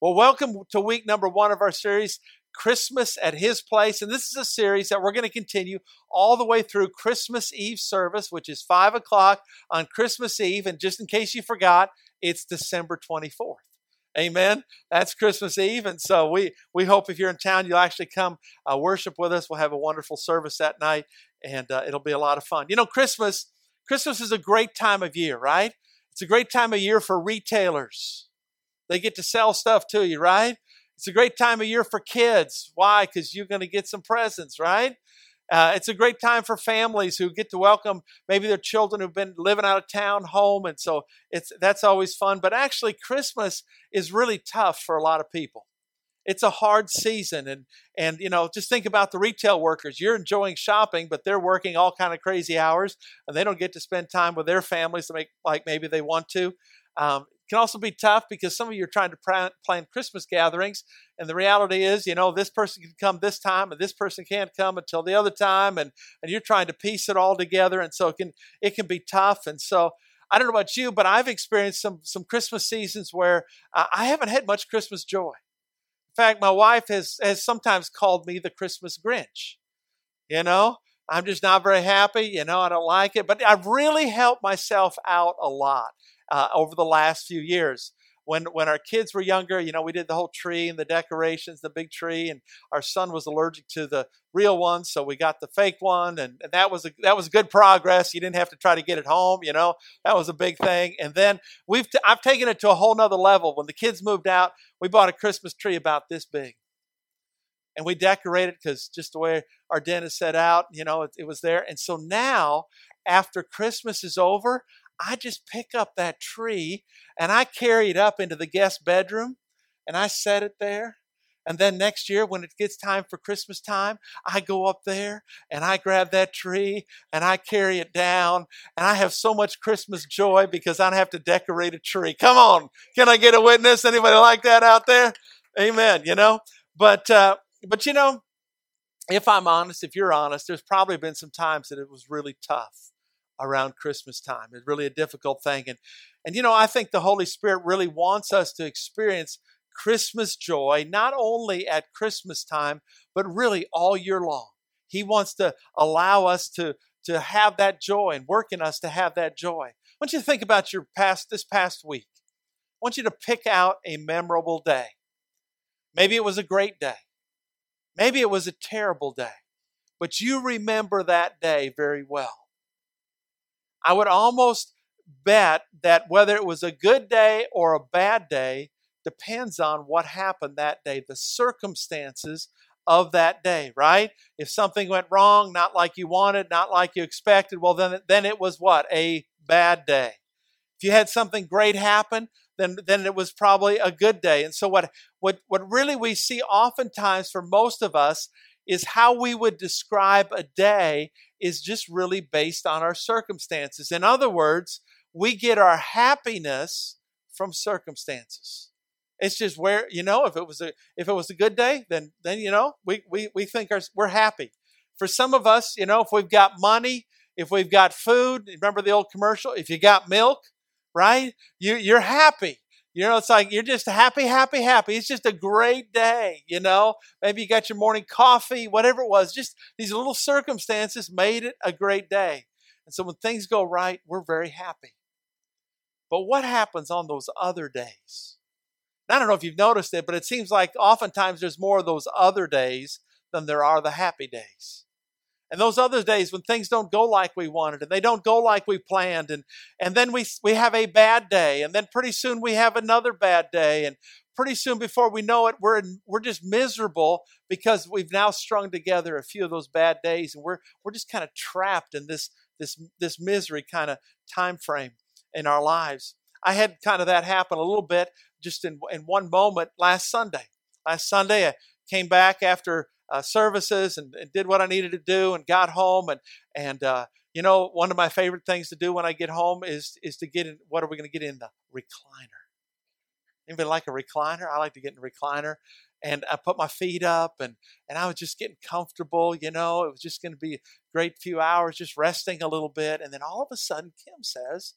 Well, welcome to week number one of our series, Christmas at His Place. And this is a series that we're going to continue all the way through Christmas Eve service, which is 5 o'clock on Christmas Eve. And just in case you forgot, it's December 24th. Amen. That's Christmas Eve, and so we we hope if you're in town, you'll actually come uh, worship with us. We'll have a wonderful service that night, and uh, it'll be a lot of fun. You know, Christmas Christmas is a great time of year, right? It's a great time of year for retailers. They get to sell stuff to you, right? It's a great time of year for kids. Why? Because you're going to get some presents, right? Uh, it's a great time for families who get to welcome maybe their children who've been living out of town home, and so it's that's always fun. But actually, Christmas is really tough for a lot of people. It's a hard season, and and you know just think about the retail workers. You're enjoying shopping, but they're working all kind of crazy hours, and they don't get to spend time with their families to make like maybe they want to. Um, can also be tough because some of you are trying to plan Christmas gatherings, and the reality is, you know, this person can come this time, and this person can't come until the other time, and and you're trying to piece it all together, and so it can it can be tough. And so, I don't know about you, but I've experienced some some Christmas seasons where I haven't had much Christmas joy. In fact, my wife has has sometimes called me the Christmas Grinch. You know, I'm just not very happy. You know, I don't like it, but I've really helped myself out a lot uh, over the last few years. When, when our kids were younger, you know, we did the whole tree and the decorations, the big tree, and our son was allergic to the real one, so we got the fake one, and, and that was a, that was good progress. You didn't have to try to get it home, you know, that was a big thing. And then we've t- I've taken it to a whole nother level. When the kids moved out, we bought a Christmas tree about this big, and we decorated because just the way our den is set out, you know, it, it was there. And so now, after Christmas is over, I just pick up that tree and I carry it up into the guest bedroom and I set it there. And then next year, when it gets time for Christmas time, I go up there and I grab that tree and I carry it down. And I have so much Christmas joy because I don't have to decorate a tree. Come on. Can I get a witness? Anybody like that out there? Amen. You know, but, uh, but you know, if I'm honest, if you're honest, there's probably been some times that it was really tough around Christmas time. It's really a difficult thing. And, and you know, I think the Holy Spirit really wants us to experience Christmas joy, not only at Christmas time, but really all year long. He wants to allow us to, to have that joy and work in us to have that joy. I want you to think about your past this past week. I want you to pick out a memorable day. Maybe it was a great day. Maybe it was a terrible day. But you remember that day very well. I would almost bet that whether it was a good day or a bad day depends on what happened that day, the circumstances of that day, right? If something went wrong, not like you wanted, not like you expected, well then then it was what? A bad day. If you had something great happen, then then it was probably a good day. And so what what what really we see oftentimes for most of us is how we would describe a day is just really based on our circumstances. In other words, we get our happiness from circumstances. It's just where you know if it was a if it was a good day, then then you know we we we think our, we're happy. For some of us, you know, if we've got money, if we've got food, remember the old commercial? If you got milk, right? You you're happy. You know, it's like you're just happy, happy, happy. It's just a great day, you know. Maybe you got your morning coffee, whatever it was. Just these little circumstances made it a great day. And so when things go right, we're very happy. But what happens on those other days? I don't know if you've noticed it, but it seems like oftentimes there's more of those other days than there are the happy days. And those other days when things don't go like we wanted and they don't go like we planned and, and then we, we have a bad day and then pretty soon we have another bad day and pretty soon before we know it we're, in, we're just miserable because we've now strung together a few of those bad days and we're, we're just kind of trapped in this, this, this misery kind of time frame in our lives. I had kind of that happen a little bit just in, in one moment last Sunday. Last Sunday I came back after uh, services and, and, did what I needed to do and got home and and uh, you know one of my favorite things to do when I get home is is to get in. What are we going to get in the recliner? Anybody like a recliner? I like to get in a recliner and I put my feet up and and I was just getting comfortable. You know, it was just going to be a great few hours just resting a little bit, and then all of a sudden Kim says,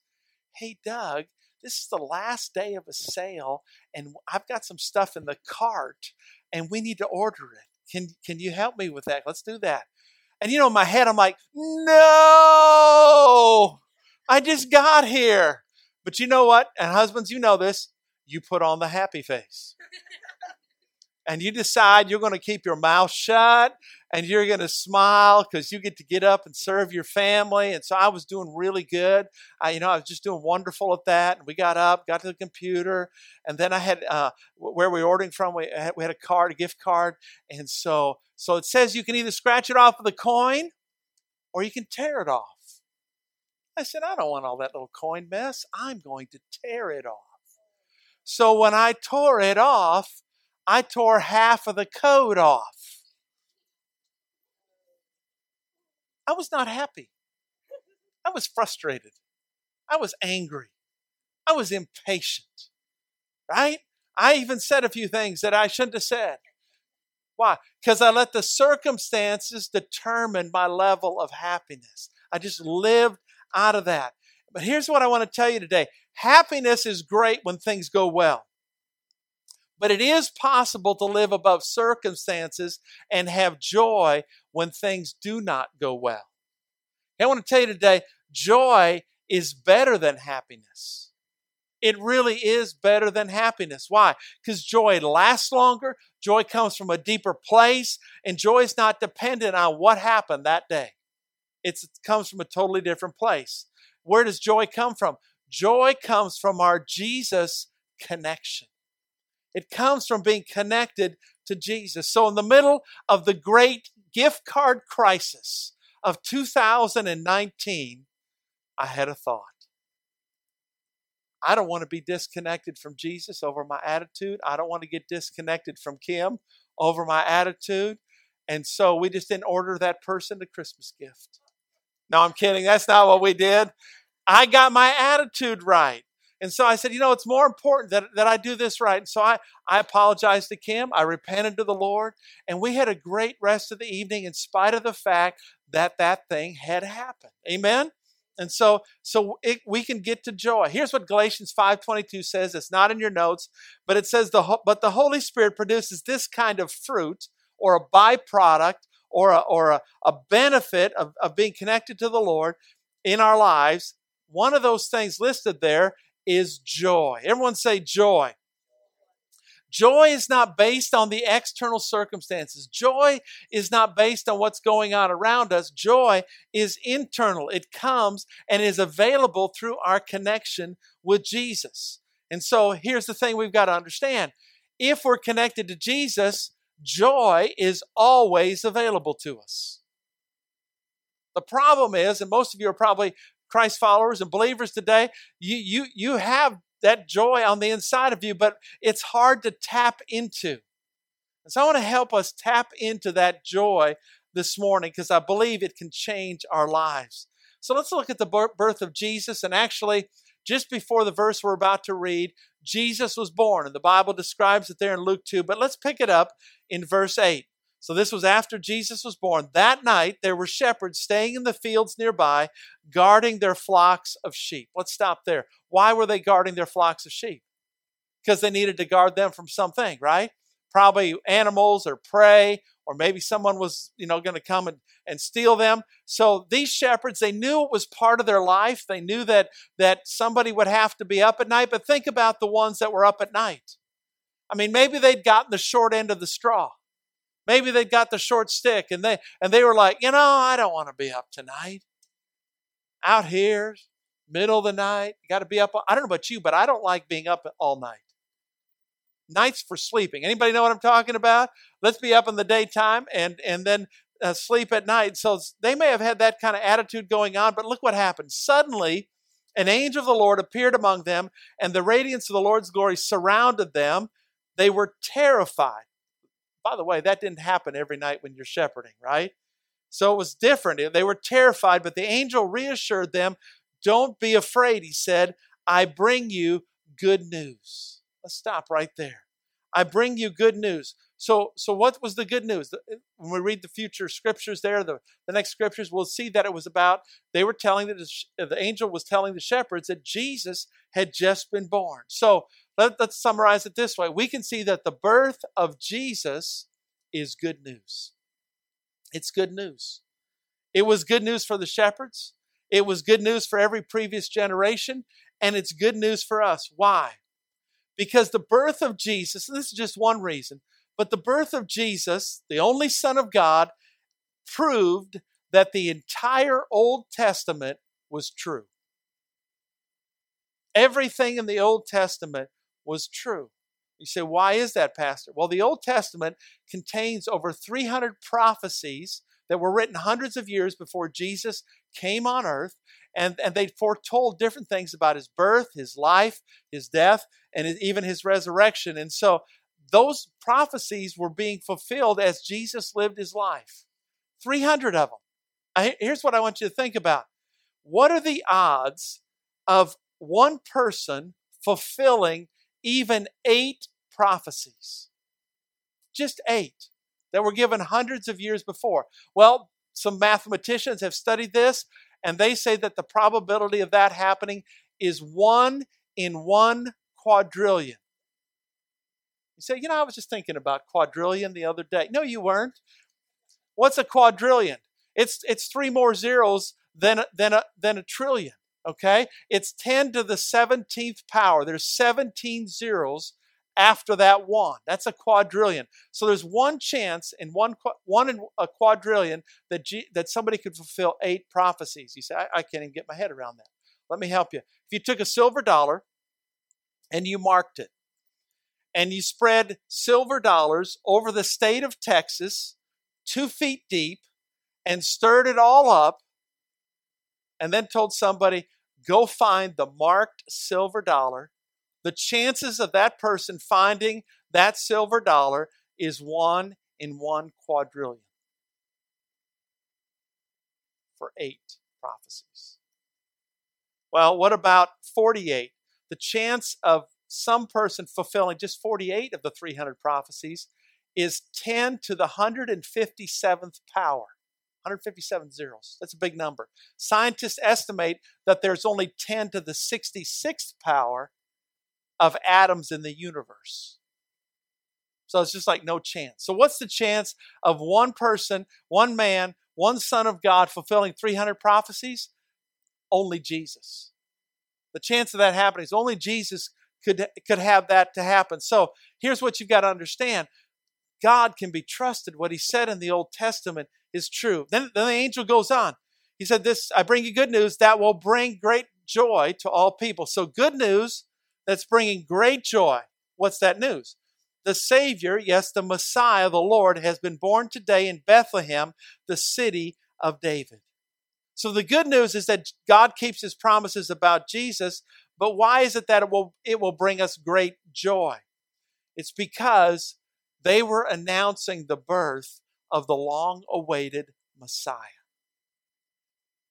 "Hey, Doug." This is the last day of a sale, and I've got some stuff in the cart, and we need to order it. Can can you help me with that? Let's do that. And you know, in my head, I'm like, no, I just got here. But you know what? And husbands, you know this. You put on the happy face and you decide you're going to keep your mouth shut and you're going to smile because you get to get up and serve your family. And so I was doing really good. I, you know, I was just doing wonderful at that. And we got up, got to the computer, and then I had uh, where we were ordering from. We had, we had a card, a gift card, and so so it says you can either scratch it off with a coin, or you can tear it off. I said, I don't want all that little coin mess. I'm going to tear it off. So when I tore it off, I tore half of the code off. I was not happy. I was frustrated. I was angry. I was impatient. Right? I even said a few things that I shouldn't have said. Why? Because I let the circumstances determine my level of happiness. I just lived out of that. But here's what I want to tell you today happiness is great when things go well. But it is possible to live above circumstances and have joy when things do not go well. I want to tell you today joy is better than happiness. It really is better than happiness. Why? Because joy lasts longer, joy comes from a deeper place, and joy is not dependent on what happened that day. It's, it comes from a totally different place. Where does joy come from? Joy comes from our Jesus connection. It comes from being connected to Jesus. So, in the middle of the great gift card crisis of 2019, I had a thought. I don't want to be disconnected from Jesus over my attitude. I don't want to get disconnected from Kim over my attitude. And so we just didn't order that person a Christmas gift. No, I'm kidding. That's not what we did. I got my attitude right. And so I said, you know, it's more important that, that I do this right. And so I, I apologized to Kim. I repented to the Lord. And we had a great rest of the evening in spite of the fact that that thing had happened. Amen? And so, so it, we can get to joy. Here's what Galatians 5:22 says. It's not in your notes, but it says the but the Holy Spirit produces this kind of fruit or a byproduct or a, or a, a benefit of, of being connected to the Lord in our lives. One of those things listed there is joy. Everyone say joy. Joy is not based on the external circumstances. Joy is not based on what's going on around us. Joy is internal. It comes and is available through our connection with Jesus. And so here's the thing we've got to understand. If we're connected to Jesus, joy is always available to us. The problem is, and most of you are probably Christ followers and believers today, you, you, you have that joy on the inside of you, but it's hard to tap into. And so I want to help us tap into that joy this morning because I believe it can change our lives. So let's look at the birth of Jesus. And actually, just before the verse we're about to read, Jesus was born. And the Bible describes it there in Luke 2. But let's pick it up in verse 8. So this was after Jesus was born. That night, there were shepherds staying in the fields nearby, guarding their flocks of sheep. Let's stop there. Why were they guarding their flocks of sheep? Because they needed to guard them from something, right? Probably animals or prey, or maybe someone was, you know, going to come and, and steal them. So these shepherds, they knew it was part of their life. They knew that that somebody would have to be up at night. But think about the ones that were up at night. I mean, maybe they'd gotten the short end of the straw Maybe they got the short stick and they and they were like, you know, I don't want to be up tonight. Out here, middle of the night, got to be up. I don't know about you, but I don't like being up all night. Nights for sleeping. Anybody know what I'm talking about? Let's be up in the daytime and and then uh, sleep at night. So they may have had that kind of attitude going on, but look what happened. Suddenly, an angel of the Lord appeared among them, and the radiance of the Lord's glory surrounded them. They were terrified. By the way, that didn't happen every night when you're shepherding, right? So it was different. They were terrified, but the angel reassured them Don't be afraid, he said. I bring you good news. Let's stop right there. I bring you good news. So, so what was the good news? When we read the future scriptures there, the, the next scriptures, we'll see that it was about, they were telling, the, the angel was telling the shepherds that Jesus had just been born. So, Let, us summarize it this way. We can see that the birth of Jesus is good news. It's good news. It was good news for the shepherds. It was good news for every previous generation. And it's good news for us. Why? Because the birth of Jesus, this is just one reason, but the birth of Jesus, the only Son of God, proved that the entire Old Testament was true. Everything in the Old Testament was true. You say, why is that, Pastor? Well, the Old Testament contains over 300 prophecies that were written hundreds of years before Jesus came on earth, and, and they foretold different things about his birth, his life, his death, and even his resurrection. And so those prophecies were being fulfilled as Jesus lived his life. 300 of them. Here's what I want you to think about. What are the odds of one person fulfilling even eight prophecies? Just eight that were given hundreds of years before. Well, some mathematicians have studied this, and they say that the probability of that happening is one in one quadrillion. You say, you know, I was just thinking about quadrillion the other day. No, you weren't. What's a quadrillion? It's it's three more zeros than than a than a trillion. Okay, it's ten to the seventeenth power. There's seventeen zeros after that one. That's a quadrillion. So there's one chance in one one in a quadrillion that G, that somebody could fulfill eight prophecies. You say, I, I can't even get my head around that. Let me help you. If you took a silver dollar and you marked it, and you spread silver dollars over the state of Texas, two feet deep, and stirred it all up, and then told somebody, go find the marked silver dollar the chances of that person finding that silver dollar is one in one quadrillion for eight prophecies. Well, what about 48? The chance of some person fulfilling just 48 of the 300 prophecies is 10 to the 157th power. 157 zeros. That's a big number. Scientists estimate that there's only 10 to the 66th power of atoms in the universe. So it's just like no chance. So, what's the chance of one person, one man, one son of God fulfilling 300 prophecies? Only Jesus. The chance of that happening is only Jesus could, could have that to happen. So, here's what you've got to understand God can be trusted. What he said in the Old Testament is true. Then, then the angel goes on. He said, This I bring you good news that will bring great joy to all people. So, good news that's bringing great joy. What's that news? The Savior, yes, the Messiah, the Lord, has been born today in Bethlehem, the city of David. So the good news is that God keeps his promises about Jesus, but why is it that it will, it will bring us great joy? It's because they were announcing the birth of the long awaited Messiah.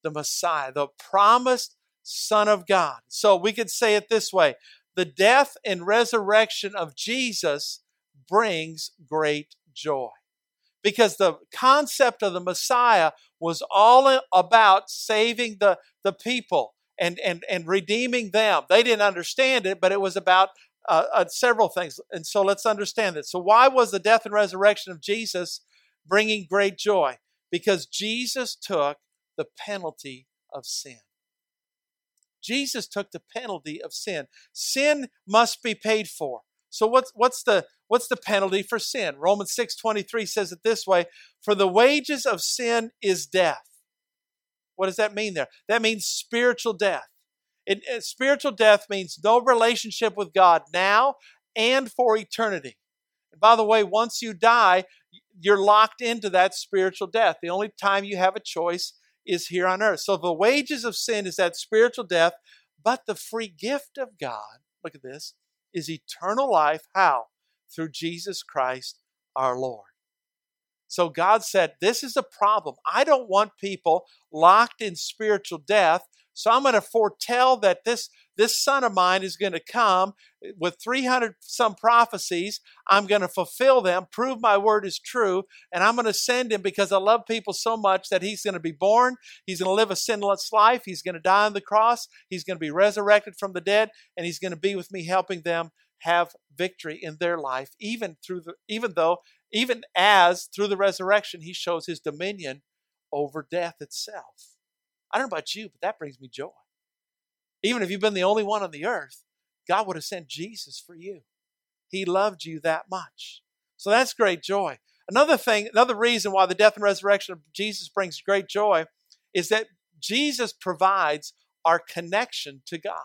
The Messiah, the promised Son of God. So we could say it this way the death and resurrection of Jesus brings great joy. Because the concept of the Messiah was all about saving the, the people and, and, and redeeming them. They didn't understand it, but it was about uh, uh, several things. And so let's understand it. So, why was the death and resurrection of Jesus bringing great joy? Because Jesus took the penalty of sin. Jesus took the penalty of sin. Sin must be paid for. So what's what's the what's the penalty for sin? Romans 6:23 says it this way, for the wages of sin is death. What does that mean there? That means spiritual death. It, it, uh, spiritual death means no relationship with God now and for eternity. And by the way, once you die, you're locked into that spiritual death. The only time you have a choice is here on earth. So the wages of sin is that spiritual death, but the free gift of God, look at this, is eternal life. How? Through Jesus Christ our Lord. So God said, This is a problem. I don't want people locked in spiritual death so I'm going to foretell that this, this son of mine is going to come eh, with 300 some prophecies. I'm going to fulfill them, prove my word is true, and I'm going to send him because I love people so much that he's going to be born. He's going to live a sinless life. He's going to die on the cross. He's going to be resurrected from the dead, and he's going to be with me helping them have victory in their life, even through the even though, even as through the resurrection, he shows his dominion over death itself. I don't know about you, but that brings me joy. Even if you've been the only one on the earth, God would have sent Jesus for you. He loved you that much. So that's great joy. Another thing, another reason why the death and resurrection of Jesus brings great joy is that Jesus provides our connection to God.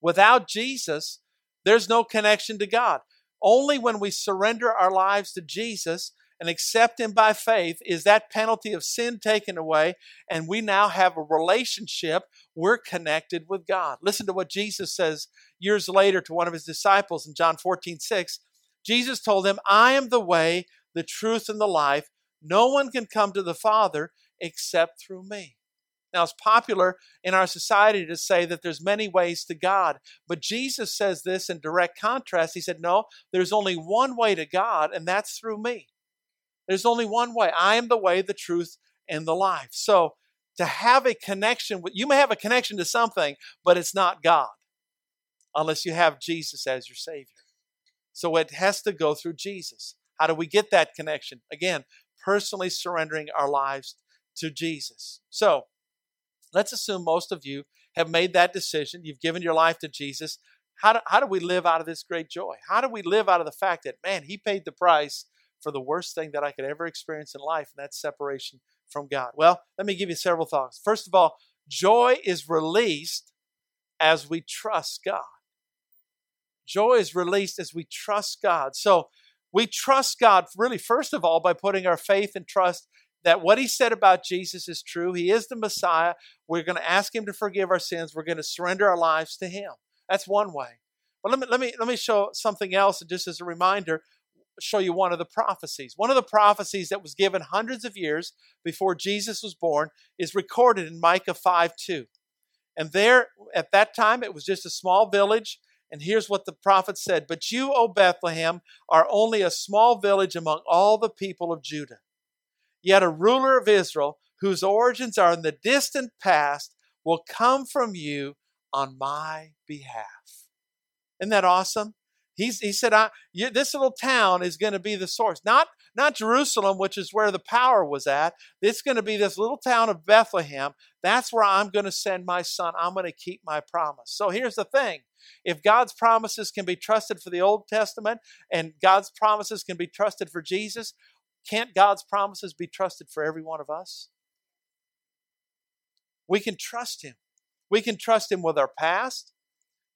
Without Jesus, there's no connection to God. Only when we surrender our lives to Jesus and accept Him by faith is that penalty of sin taken away, and we now have a relationship. We're connected with God. Listen to what Jesus says years later to one of His disciples in John 14 6. Jesus told him, I am the way, the truth, and the life. No one can come to the Father except through me. Now, it's popular in our society to say that there's many ways to God, but Jesus says this in direct contrast. He said, No, there's only one way to God, and that's through me. There's only one way. I am the way, the truth, and the life. So, to have a connection you may have a connection to something, but it's not God unless you have Jesus as your Savior. So, it has to go through Jesus. How do we get that connection? Again, personally surrendering our lives to Jesus. So, let's assume most of you have made that decision. You've given your life to Jesus. How do, how do we live out of this great joy? How do we live out of the fact that, man, He paid the price for the worst thing that I could ever experience in life, and that's separation from God? Well, let me give you several thoughts. First of all, joy is released as we trust God. Joy is released as we trust God. So we trust God, really, first of all, by putting our faith and trust that what he said about Jesus is true. He is the Messiah. We're going to ask him to forgive our sins. We're going to surrender our lives to him. That's one way. But let me let me let me show something else just as a reminder, show you one of the prophecies. One of the prophecies that was given hundreds of years before Jesus was born is recorded in Micah 5 2. And there, at that time, it was just a small village. And here's what the prophet said But you, O Bethlehem, are only a small village among all the people of Judah. Yet a ruler of Israel, whose origins are in the distant past, will come from you on my behalf. Isn't that awesome? He's, he said, I, you, This little town is going to be the source. Not, not Jerusalem, which is where the power was at. It's going to be this little town of Bethlehem. That's where I'm going to send my son. I'm going to keep my promise. So here's the thing if God's promises can be trusted for the Old Testament and God's promises can be trusted for Jesus, can't God's promises be trusted for every one of us? We can trust Him. We can trust Him with our past.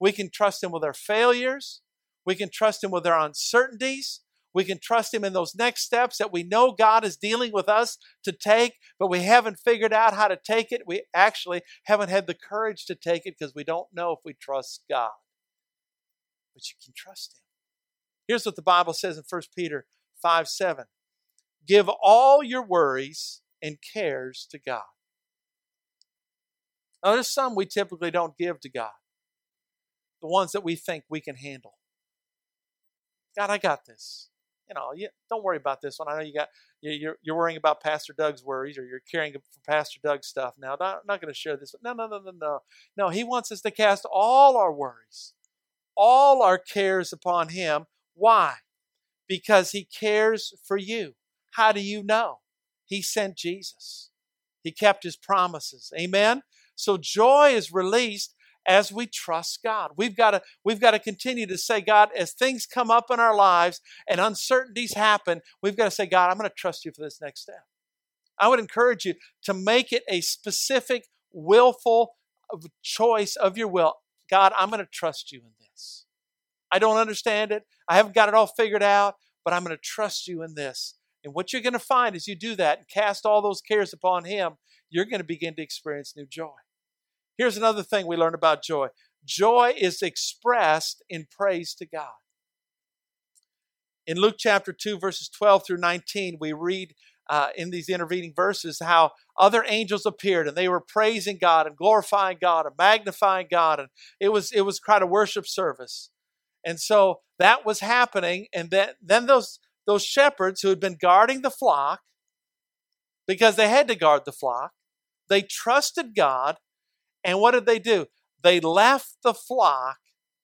We can trust Him with our failures. We can trust Him with our uncertainties. We can trust Him in those next steps that we know God is dealing with us to take, but we haven't figured out how to take it. We actually haven't had the courage to take it because we don't know if we trust God. But you can trust Him. Here's what the Bible says in 1 Peter 5 7. Give all your worries and cares to God. Now, there's some we typically don't give to God, the ones that we think we can handle. God, I got this. You know, you, don't worry about this one. I know you got you're you're worrying about Pastor Doug's worries, or you're caring for Pastor Doug's stuff. Now, I'm not, not going to share this. No, no, no, no, no. No, He wants us to cast all our worries, all our cares upon Him. Why? Because He cares for you. How do you know? He sent Jesus. He kept his promises. Amen. So joy is released as we trust God. We've got to we've got to continue to say God as things come up in our lives and uncertainties happen, we've got to say God, I'm going to trust you for this next step. I would encourage you to make it a specific willful choice of your will. God, I'm going to trust you in this. I don't understand it. I haven't got it all figured out, but I'm going to trust you in this. And what you're going to find as you do that and cast all those cares upon Him, you're going to begin to experience new joy. Here's another thing we learn about joy joy is expressed in praise to God. In Luke chapter 2, verses 12 through 19, we read uh, in these intervening verses how other angels appeared and they were praising God and glorifying God and magnifying God. And it was, it was quite a worship service. And so that was happening. And then, then those, those shepherds who had been guarding the flock, because they had to guard the flock, they trusted God. And what did they do? They left the flock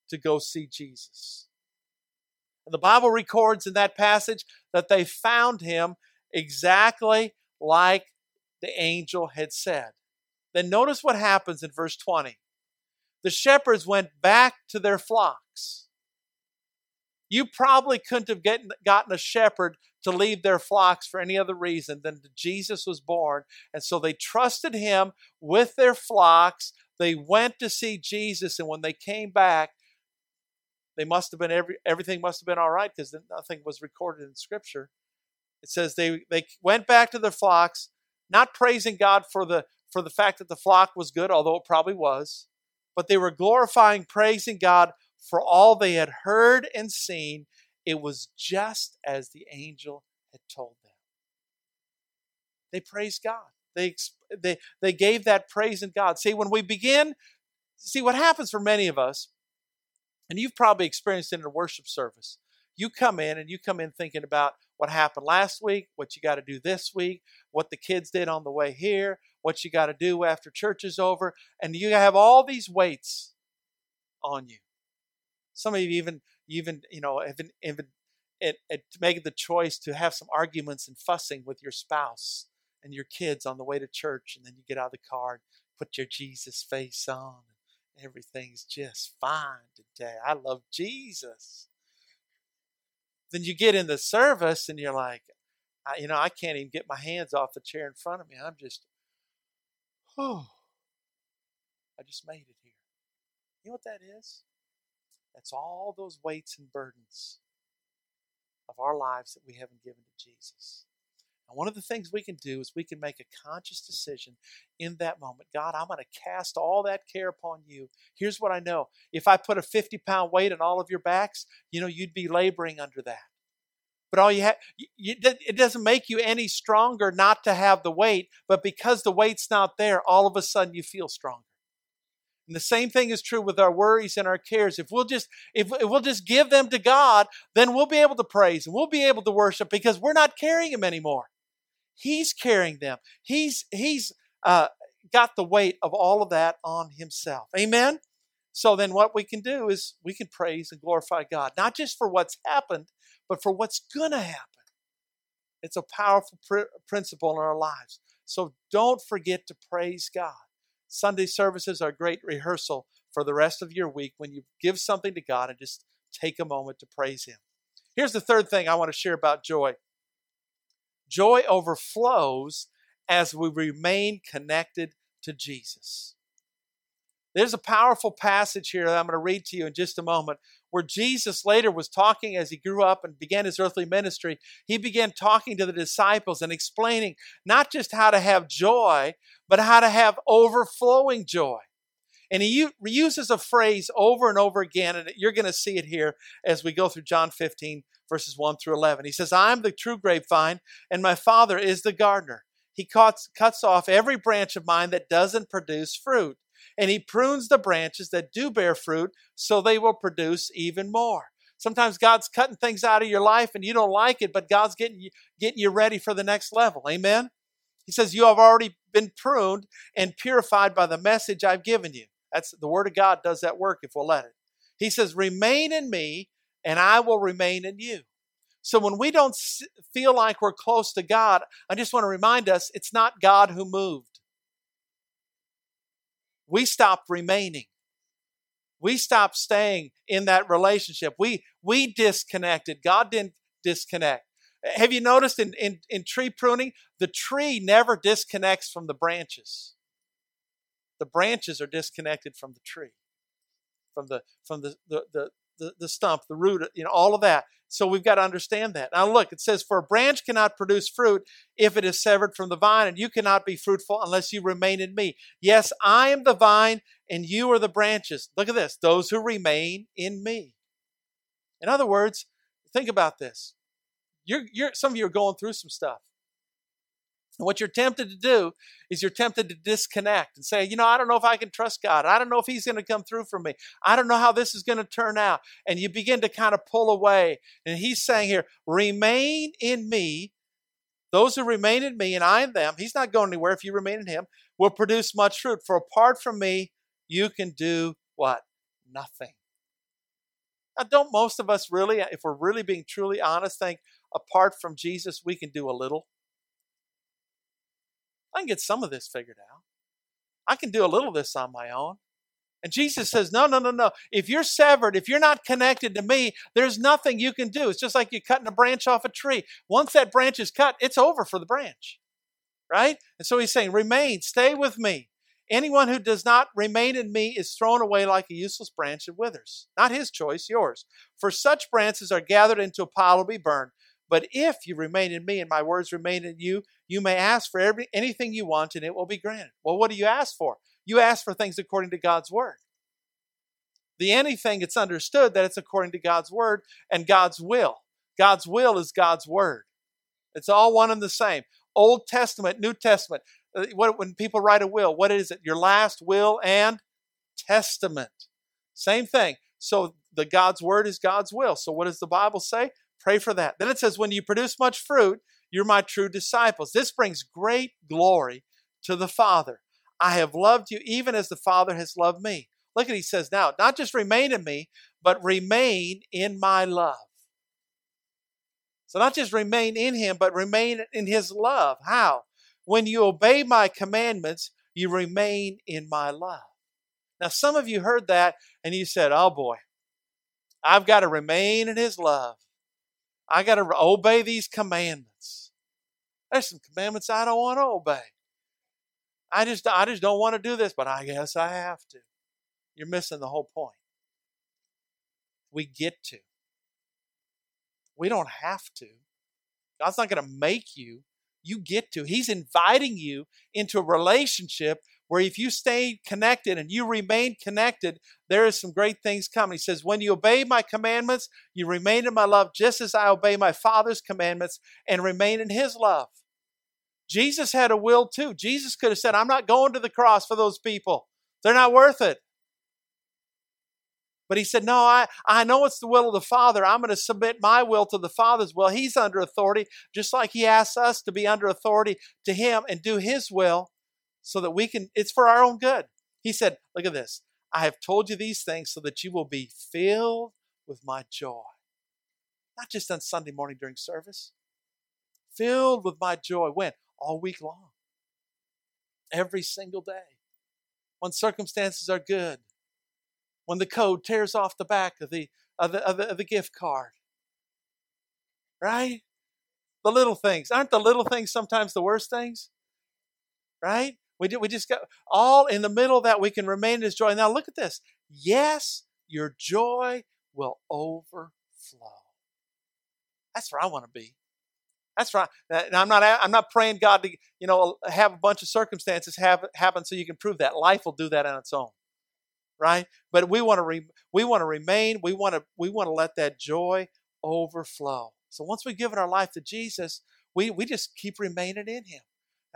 to go see Jesus. And the Bible records in that passage that they found him exactly like the angel had said. Then notice what happens in verse 20. The shepherds went back to their flocks. You probably couldn't have gotten a shepherd to leave their flocks for any other reason than that Jesus was born. And so they trusted him with their flocks. They went to see Jesus, and when they came back, they must have been every everything must have been all right because nothing was recorded in Scripture. It says they they went back to their flocks, not praising God for the for the fact that the flock was good, although it probably was, but they were glorifying, praising God for all they had heard and seen. It was just as the angel had told them. They praised God. They, they, they gave that praise in God. See, when we begin, see what happens for many of us, and you've probably experienced it in a worship service. You come in and you come in thinking about what happened last week, what you got to do this week, what the kids did on the way here, what you got to do after church is over, and you have all these weights on you. Some of you even even you know even, even it, it, making the choice to have some arguments and fussing with your spouse and your kids on the way to church, and then you get out of the car and put your Jesus face on and everything's just fine today. I love Jesus. Then you get in the service and you're like, I, you know, I can't even get my hands off the chair in front of me. I'm just, oh, I just made it here. You know what that is? That's all those weights and burdens of our lives that we haven't given to Jesus. And one of the things we can do is we can make a conscious decision in that moment. God, I'm going to cast all that care upon you. Here's what I know. If I put a 50 pound weight on all of your backs, you know, you'd be laboring under that. But all you have, it doesn't make you any stronger not to have the weight, but because the weight's not there, all of a sudden you feel stronger. And the same thing is true with our worries and our cares. If we'll just if, if, we'll just give them to God, then we'll be able to praise and we'll be able to worship because we're not carrying them anymore. He's carrying them. He's he's uh, got the weight of all of that on himself. Amen. So then, what we can do is we can praise and glorify God, not just for what's happened, but for what's going to happen. It's a powerful pr- principle in our lives. So don't forget to praise God. Sunday services are a great rehearsal for the rest of your week when you give something to God and just take a moment to praise Him. Here's the third thing I want to share about joy Joy overflows as we remain connected to Jesus. There's a powerful passage here that I'm going to read to you in just a moment where Jesus later was talking as he grew up and began his earthly ministry. He began talking to the disciples and explaining not just how to have joy, but how to have overflowing joy. And he uses a phrase over and over again, and you're going to see it here as we go through John 15, verses 1 through 11. He says, I am the true grapevine, and my Father is the gardener. He cuts, cuts off every branch of mine that doesn't produce fruit, and he prunes the branches that do bear fruit so they will produce even more. Sometimes God's cutting things out of your life and you don't like it, but God's getting you, getting you ready for the next level. Amen? He says, You have already been pruned and purified by the message I've given you. That's the Word of God does that work if we'll let it. He says, Remain in me, and I will remain in you. So when we don't feel like we're close to God, I just want to remind us it's not God who moved. We stopped remaining. We stopped staying in that relationship. We we disconnected. God didn't disconnect. Have you noticed in, in, in tree pruning, the tree never disconnects from the branches the branches are disconnected from the tree, from the from the the, the the, the stump, the root, you know, all of that. So we've got to understand that. Now look, it says, For a branch cannot produce fruit if it is severed from the vine, and you cannot be fruitful unless you remain in me. Yes, I am the vine, and you are the branches. Look at this those who remain in me. In other words, think about this. You're, you're, some of you are going through some stuff. And what you're tempted to do is you're tempted to disconnect and say, you know, I don't know if I can trust God. I don't know if He's going to come through for me. I don't know how this is going to turn out. And you begin to kind of pull away. And He's saying here, remain in me. Those who remain in me and I in them, He's not going anywhere if you remain in Him, will produce much fruit. For apart from me, you can do what? Nothing. Now, don't most of us really, if we're really being truly honest, think apart from Jesus, we can do a little? I can get some of this figured out. I can do a little of this on my own. And Jesus says, No, no, no, no. If you're severed, if you're not connected to me, there's nothing you can do. It's just like you're cutting a branch off a tree. Once that branch is cut, it's over for the branch. Right? And so he's saying, Remain, stay with me. Anyone who does not remain in me is thrown away like a useless branch and withers. Not his choice, yours. For such branches are gathered into a pile to be burned. But if you remain in me and my words remain in you, you may ask for every, anything you want and it will be granted. Well, what do you ask for? You ask for things according to God's word. The anything, it's understood that it's according to God's word and God's will. God's will is God's word. It's all one and the same. Old Testament, New Testament. Uh, when people write a will, what is it? Your last will and testament. Same thing. So the God's word is God's will. So what does the Bible say? Pray for that. Then it says, when you produce much fruit, you're my true disciples. This brings great glory to the Father. I have loved you even as the Father has loved me. Look at he says now, not just remain in me, but remain in my love. So not just remain in him, but remain in his love. How? When you obey my commandments, you remain in my love. Now, some of you heard that and you said, Oh boy, I've got to remain in his love. I got to obey these commandments. There's some commandments I don't want to obey. I just, I just don't want to do this, but I guess I have to. You're missing the whole point. We get to. We don't have to. God's not going to make you. You get to. He's inviting you into a relationship where if you stay connected and you remain connected, there is some great things coming. He says, When you obey my commandments, you remain in my love, just as I obey my Father's commandments and remain in his love. Jesus had a will too. Jesus could have said, I'm not going to the cross for those people. They're not worth it. But he said, No, I, I know it's the will of the Father. I'm going to submit my will to the Father's will. He's under authority, just like he asks us to be under authority to him and do his will so that we can, it's for our own good. He said, Look at this. I have told you these things so that you will be filled with my joy. Not just on Sunday morning during service, filled with my joy. When? All week long. Every single day. When circumstances are good. When the code tears off the back of the, of the, of the, of the gift card. Right? The little things. Aren't the little things sometimes the worst things? Right? We, do, we just got all in the middle of that, we can remain in his joy. Now look at this. Yes, your joy will overflow. That's where I want to be. That's right. And I'm not. I'm not praying God to you know have a bunch of circumstances have, happen so you can prove that life will do that on its own, right? But we want to re, we want to remain. We want to we want to let that joy overflow. So once we've given our life to Jesus, we we just keep remaining in Him.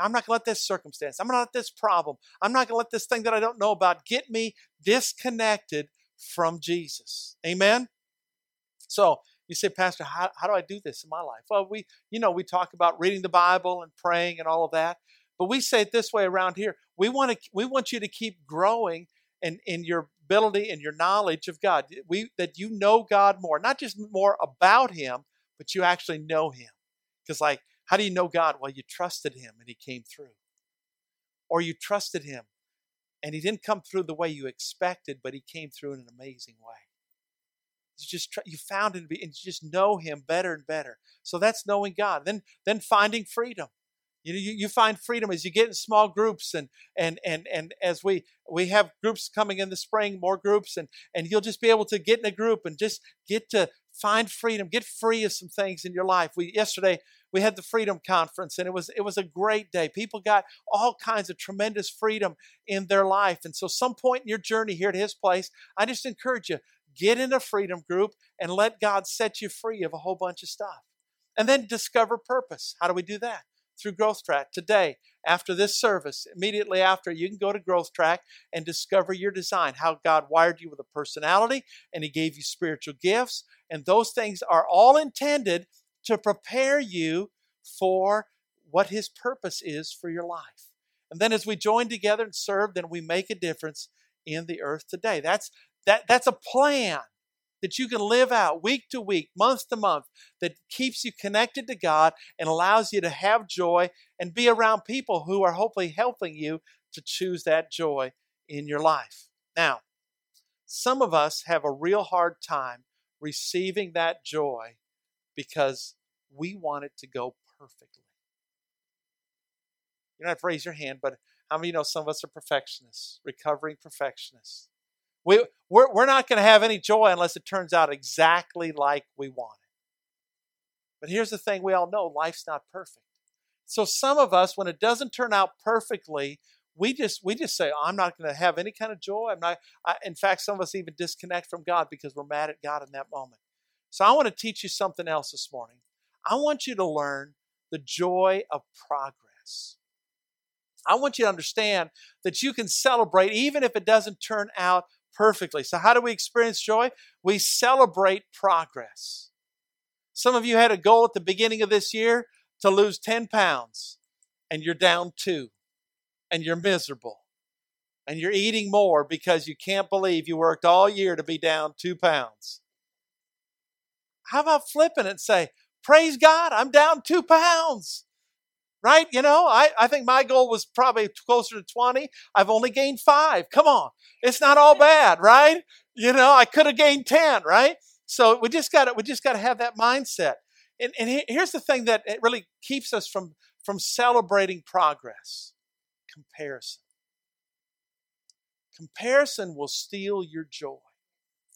I'm not going to let this circumstance, I'm going to let this problem, I'm not going to let this thing that I don't know about get me disconnected from Jesus. Amen? So, you say, Pastor, how, how do I do this in my life? Well, we, you know, we talk about reading the Bible and praying and all of that, but we say it this way around here. We want to, we want you to keep growing in, in your ability and your knowledge of God. We, that you know God more, not just more about Him, but you actually know Him. Because, like, how do you know God? Well, you trusted Him and He came through. Or you trusted Him and He didn't come through the way you expected, but He came through in an amazing way. You just you found Him to be, and you just know Him better and better. So that's knowing God. Then then finding freedom. You know, you, you find freedom as you get in small groups and and and and as we we have groups coming in the spring, more groups, and and you'll just be able to get in a group and just get to find freedom, get free of some things in your life. We yesterday we had the freedom conference and it was it was a great day. People got all kinds of tremendous freedom in their life and so some point in your journey here at his place i just encourage you get in a freedom group and let god set you free of a whole bunch of stuff. And then discover purpose. How do we do that? Through growth track. Today after this service immediately after you can go to growth track and discover your design how god wired you with a personality and he gave you spiritual gifts and those things are all intended to prepare you for what His purpose is for your life. And then as we join together and serve, then we make a difference in the earth today. That's that that's a plan. that you can live out week to week, month to month, that keeps you connected to God and allows you to have joy and be around people who are hopefully helping you to choose that joy in your life. Now, some of us have a real hard time receiving that joy because we want it to go perfectly. You don't have to raise your hand, but how many you know some of us are perfectionists, recovering perfectionists? We, we're, we're not going to have any joy unless it turns out exactly like we want it. But here's the thing we all know life's not perfect. So some of us, when it doesn't turn out perfectly, we just we just say, I'm not going to have any kind of joy. I'm not. I, in fact, some of us even disconnect from God because we're mad at God in that moment. So I want to teach you something else this morning. I want you to learn the joy of progress. I want you to understand that you can celebrate even if it doesn't turn out perfectly. So, how do we experience joy? We celebrate progress. Some of you had a goal at the beginning of this year to lose 10 pounds, and you're down two, and you're miserable, and you're eating more because you can't believe you worked all year to be down two pounds. How about flipping and say, Praise God, I'm down two pounds right? You know, I, I think my goal was probably closer to 20. I've only gained five. Come on. It's not all bad, right? You know, I could have gained 10, right? So we just got we just got to have that mindset. And, and here's the thing that it really keeps us from, from celebrating progress comparison. Comparison will steal your joy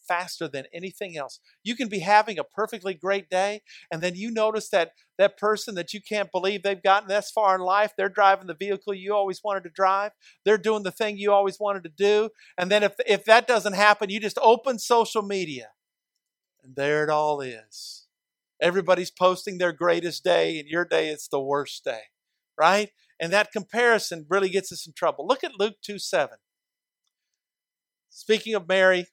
faster than anything else. You can be having a perfectly great day, and then you notice that that person that you can't believe they've gotten this far in life, they're driving the vehicle you always wanted to drive, they're doing the thing you always wanted to do. And then if, if that doesn't happen, you just open social media, and there it all is. Everybody's posting their greatest day, and your day is the worst day, right? And that comparison really gets us in trouble. Look at Luke 2 7. Speaking of Mary,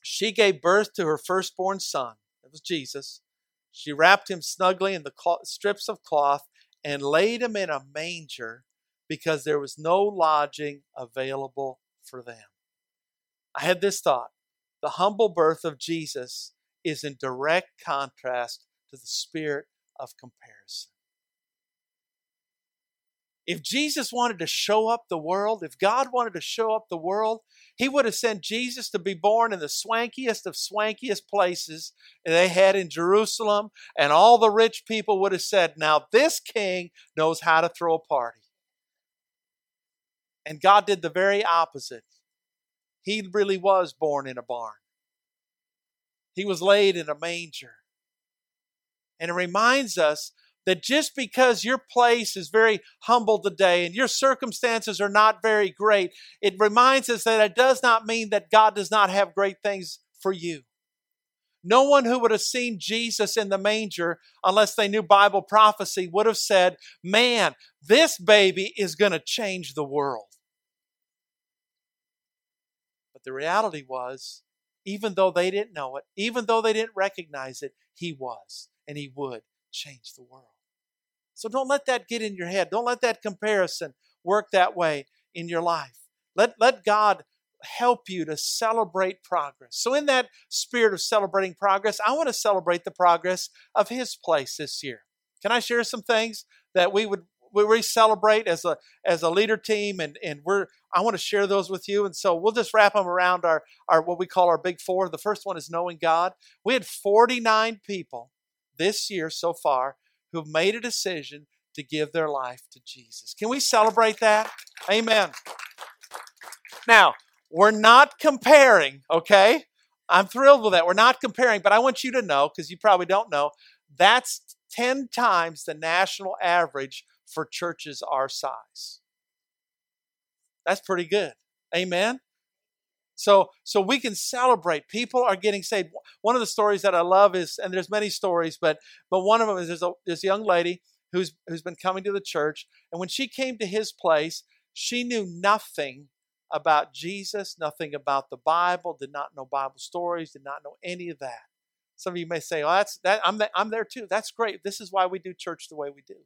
she gave birth to her firstborn son. That was Jesus. She wrapped him snugly in the strips of cloth and laid him in a manger because there was no lodging available for them. I had this thought the humble birth of Jesus is in direct contrast to the spirit of comparison. If Jesus wanted to show up the world, if God wanted to show up the world, He would have sent Jesus to be born in the swankiest of swankiest places they had in Jerusalem, and all the rich people would have said, Now this king knows how to throw a party. And God did the very opposite. He really was born in a barn, He was laid in a manger. And it reminds us that just because your place is very humble today and your circumstances are not very great, it reminds us that it does not mean that God does not have great things for you. No one who would have seen Jesus in the manger, unless they knew Bible prophecy, would have said, Man, this baby is going to change the world. But the reality was, even though they didn't know it, even though they didn't recognize it, He was and He would change the world. So don't let that get in your head. Don't let that comparison work that way in your life. Let, let God help you to celebrate progress. So, in that spirit of celebrating progress, I want to celebrate the progress of His place this year. Can I share some things that we would we celebrate as a as a leader team, and and we're I want to share those with you. And so we'll just wrap them around our our what we call our big four. The first one is knowing God. We had 49 people this year so far who've made a decision to give their life to Jesus. Can we celebrate that? Amen. Now, we're not comparing, okay? I'm thrilled with that. We're not comparing, but I want you to know, because you probably don't know, that's 10 times the national average for churches our size. That's pretty good. Amen. So, so we can celebrate. People are getting saved. One of the stories that I love is, and there's many stories, but but one of them is there's a this young lady who's who's been coming to the church, and when she came to his place, she knew nothing about Jesus, nothing about the Bible, did not know Bible stories, did not know any of that. Some of you may say, "Oh, that's that. I'm I'm there too. That's great. This is why we do church the way we do."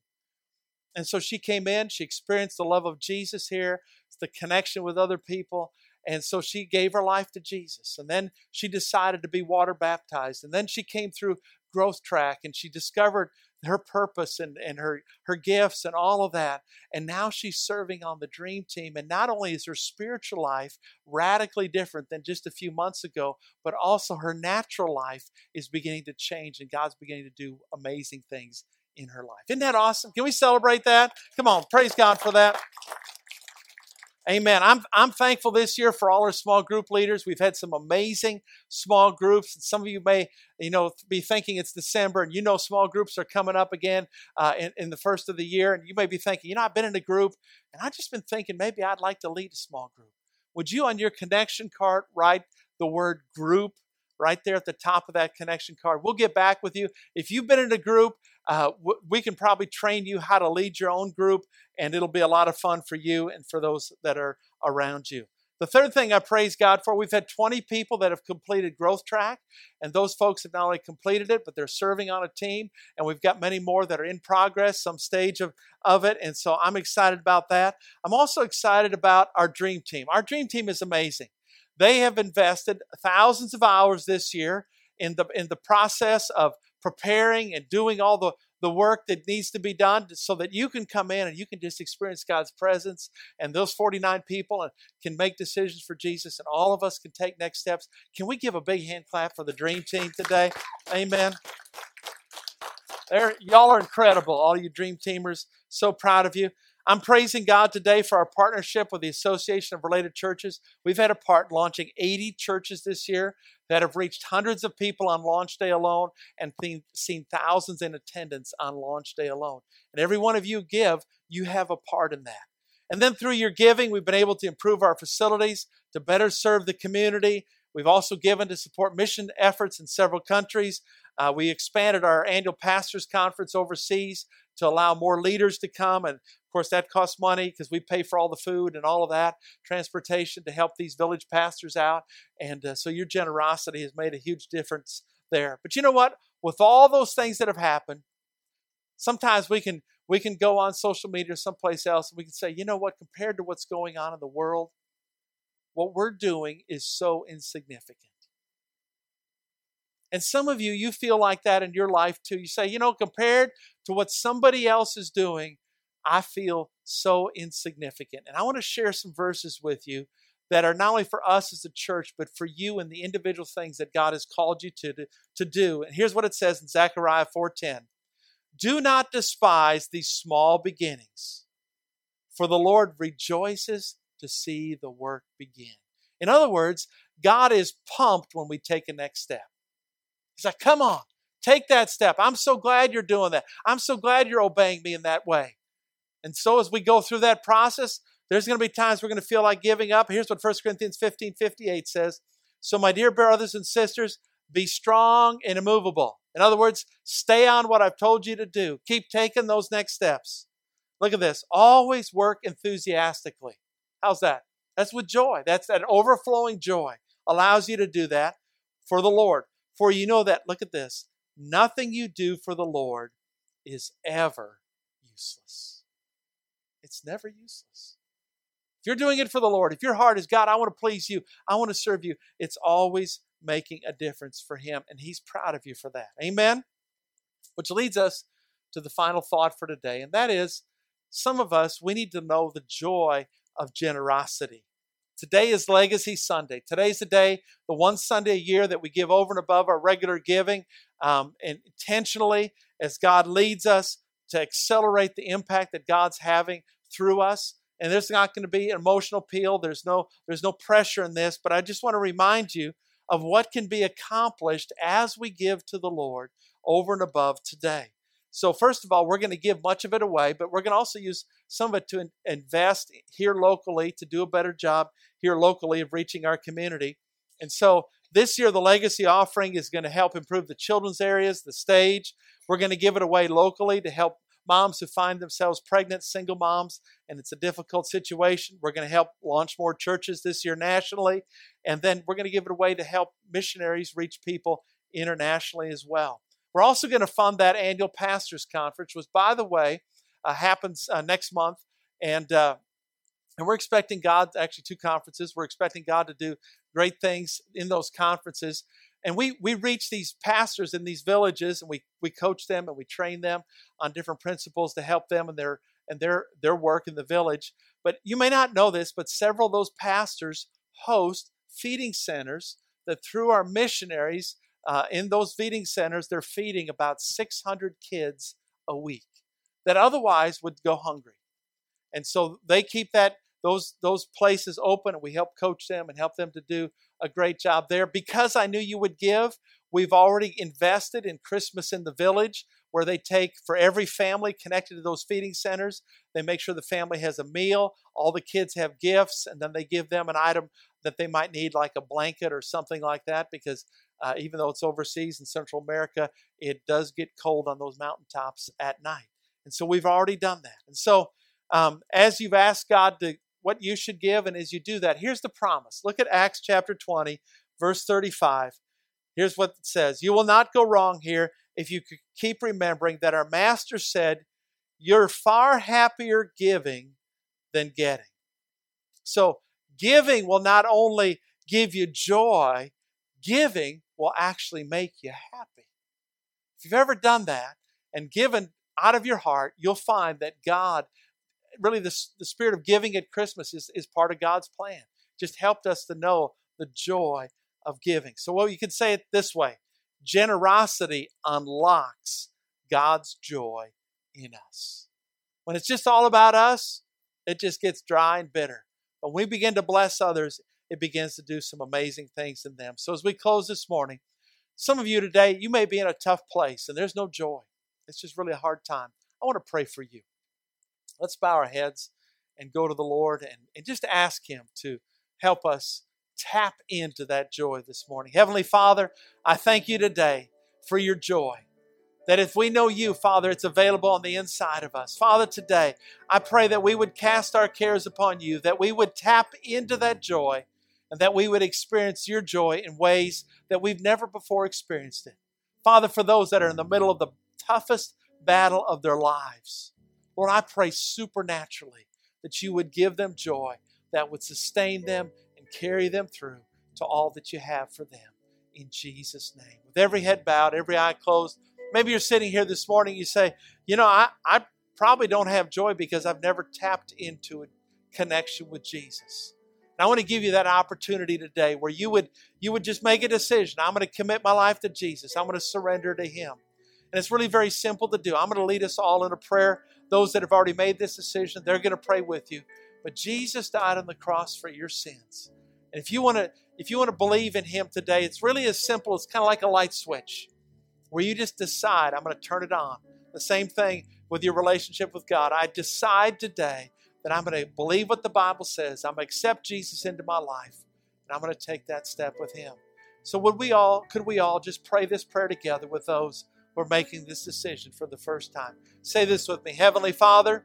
And so she came in. She experienced the love of Jesus here, the connection with other people, And so she gave her life to Jesus. And then she decided to be water baptized. And then she came through growth track and she discovered her purpose and, and her, her gifts and all of that. And now she's serving on the dream team. And not only is her spiritual life radically different than just a few months ago, but also her natural life is beginning to change and God's beginning to do amazing things in her life. Isn't that awesome? Can we celebrate that? Come on, praise God for that. Amen. I'm, I'm thankful this year for all our small group leaders. We've had some amazing small groups. Some of you may, you know, be thinking it's December and you know small groups are coming up again uh, in, in the first of the year. And you may be thinking, you know, I've been in a group and I've just been thinking maybe I'd like to lead a small group. Would you on your connection card write the word group right there at the top of that connection card. We'll get back with you. If you've been in a group, uh, w- we can probably train you how to lead your own group, and it'll be a lot of fun for you and for those that are around you. The third thing I praise God for, we've had 20 people that have completed Growth Track, and those folks have not only completed it, but they're serving on a team, and we've got many more that are in progress, some stage of, of it, and so I'm excited about that. I'm also excited about our Dream Team. Our Dream Team is amazing. They have invested thousands of hours this year in the in the process of preparing and doing all the, the work that needs to be done so that you can come in and you can just experience God's presence and those 49 people can make decisions for Jesus and all of us can take next steps. Can we give a big hand clap for the dream team today? Amen. They're, y'all are incredible, all you dream teamers. So proud of you. I'm praising God today for our partnership with the Association of Related Churches. We've had a part launching 80 churches this year that have reached hundreds of people on launch day alone and seen thousands in attendance on launch day alone. And every one of you give, you have a part in that. And then through your giving, we've been able to improve our facilities to better serve the community. We've also given to support mission efforts in several countries. Uh, we expanded our annual pastors conference overseas to allow more leaders to come. And of course, that costs money because we pay for all the food and all of that, transportation to help these village pastors out. And uh, so your generosity has made a huge difference there. But you know what? With all those things that have happened, sometimes we can we can go on social media or someplace else and we can say, you know what, compared to what's going on in the world, what we're doing is so insignificant. And some of you, you feel like that in your life too. You say, you know, compared to what somebody else is doing, I feel so insignificant. And I want to share some verses with you that are not only for us as a church, but for you and the individual things that God has called you to, to, do. And here's what it says in Zechariah 4:10. Do not despise these small beginnings, for the Lord rejoices to see the work begin. In other words, God is pumped when we take a next step. He's like, come on, take that step. I'm so glad you're doing that. I'm so glad you're obeying me in that way. And so as we go through that process, there's going to be times we're going to feel like giving up. Here's what 1 Corinthians 15 58 says. So, my dear brothers and sisters, be strong and immovable. In other words, stay on what I've told you to do. Keep taking those next steps. Look at this. Always work enthusiastically. How's that? That's with joy. That's that overflowing joy. Allows you to do that for the Lord. For you know that, look at this, nothing you do for the Lord is ever useless. It's never useless. If you're doing it for the Lord, if your heart is, God, I want to please you, I want to serve you, it's always making a difference for Him, and He's proud of you for that. Amen? Which leads us to the final thought for today, and that is some of us, we need to know the joy of generosity. Today is Legacy Sunday. Today's the day, the one Sunday a year that we give over and above our regular giving um, intentionally as God leads us to accelerate the impact that God's having through us. And there's not going to be an emotional appeal. There's no, there's no pressure in this, but I just want to remind you of what can be accomplished as we give to the Lord over and above today. So, first of all, we're going to give much of it away, but we're going to also use some of it to in- invest here locally to do a better job here locally of reaching our community. And so, this year, the legacy offering is going to help improve the children's areas, the stage. We're going to give it away locally to help moms who find themselves pregnant, single moms, and it's a difficult situation. We're going to help launch more churches this year nationally. And then we're going to give it away to help missionaries reach people internationally as well. We're also going to fund that annual pastors conference, which, by the way, happens uh, next month. And uh, And we're expecting God, actually, two conferences. We're expecting God to do great things in those conferences. And we, we reach these pastors in these villages and we, we coach them and we train them on different principles to help them in their, and their, their work in the village. But you may not know this, but several of those pastors host feeding centers that through our missionaries uh, in those feeding centers, they're feeding about 600 kids a week that otherwise would go hungry. And so they keep that those those places open and we help coach them and help them to do a great job there because I knew you would give we've already invested in Christmas in the village where they take for every family connected to those feeding centers they make sure the family has a meal all the kids have gifts and then they give them an item that they might need like a blanket or something like that because uh, even though it's overseas in Central America, it does get cold on those mountaintops at night. And so we've already done that. And so um, as you've asked God to what you should give, and as you do that, here's the promise. Look at Acts chapter 20, verse 35. Here's what it says You will not go wrong here if you keep remembering that our Master said, You're far happier giving than getting. So, giving will not only give you joy, giving will actually make you happy. If you've ever done that and given out of your heart, you'll find that God, really the, the spirit of giving at Christmas is, is part of God's plan. Just helped us to know the joy of giving. So, well, you could say it this way generosity unlocks God's joy in us. When it's just all about us, it just gets dry and bitter. When we begin to bless others, it begins to do some amazing things in them. So, as we close this morning, some of you today, you may be in a tough place and there's no joy. It's just really a hard time. I want to pray for you. Let's bow our heads and go to the Lord and, and just ask Him to help us tap into that joy this morning. Heavenly Father, I thank you today for your joy. That if we know you, Father, it's available on the inside of us. Father, today, I pray that we would cast our cares upon you, that we would tap into that joy, and that we would experience your joy in ways that we've never before experienced it. Father, for those that are in the middle of the toughest battle of their lives, Lord, I pray supernaturally that you would give them joy that would sustain them and carry them through to all that you have for them. In Jesus' name. With every head bowed, every eye closed, maybe you're sitting here this morning, you say, you know, I, I probably don't have joy because I've never tapped into a connection with Jesus. And I want to give you that opportunity today where you would you would just make a decision. I'm going to commit my life to Jesus. I'm going to surrender to him. And it's really very simple to do. I'm going to lead us all in a prayer. Those that have already made this decision, they're going to pray with you. But Jesus died on the cross for your sins. And if you want to if you want to believe in him today, it's really as simple as kind of like a light switch where you just decide I'm going to turn it on. The same thing with your relationship with God. I decide today that I'm going to believe what the Bible says. I'm going to accept Jesus into my life, and I'm going to take that step with Him. So, would we all, could we all just pray this prayer together with those who are making this decision for the first time? Say this with me Heavenly Father,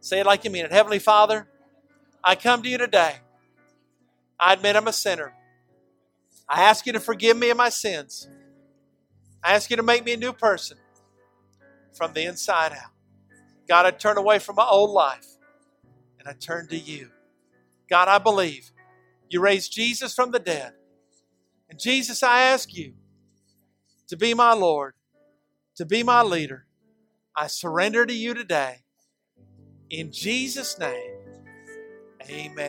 say it like you mean it. Heavenly Father, I come to you today. I admit I'm a sinner. I ask you to forgive me of my sins. I ask you to make me a new person from the inside out. God, I turn away from my old life and I turn to you. God, I believe you raised Jesus from the dead. And Jesus, I ask you to be my Lord, to be my leader. I surrender to you today. In Jesus' name, amen.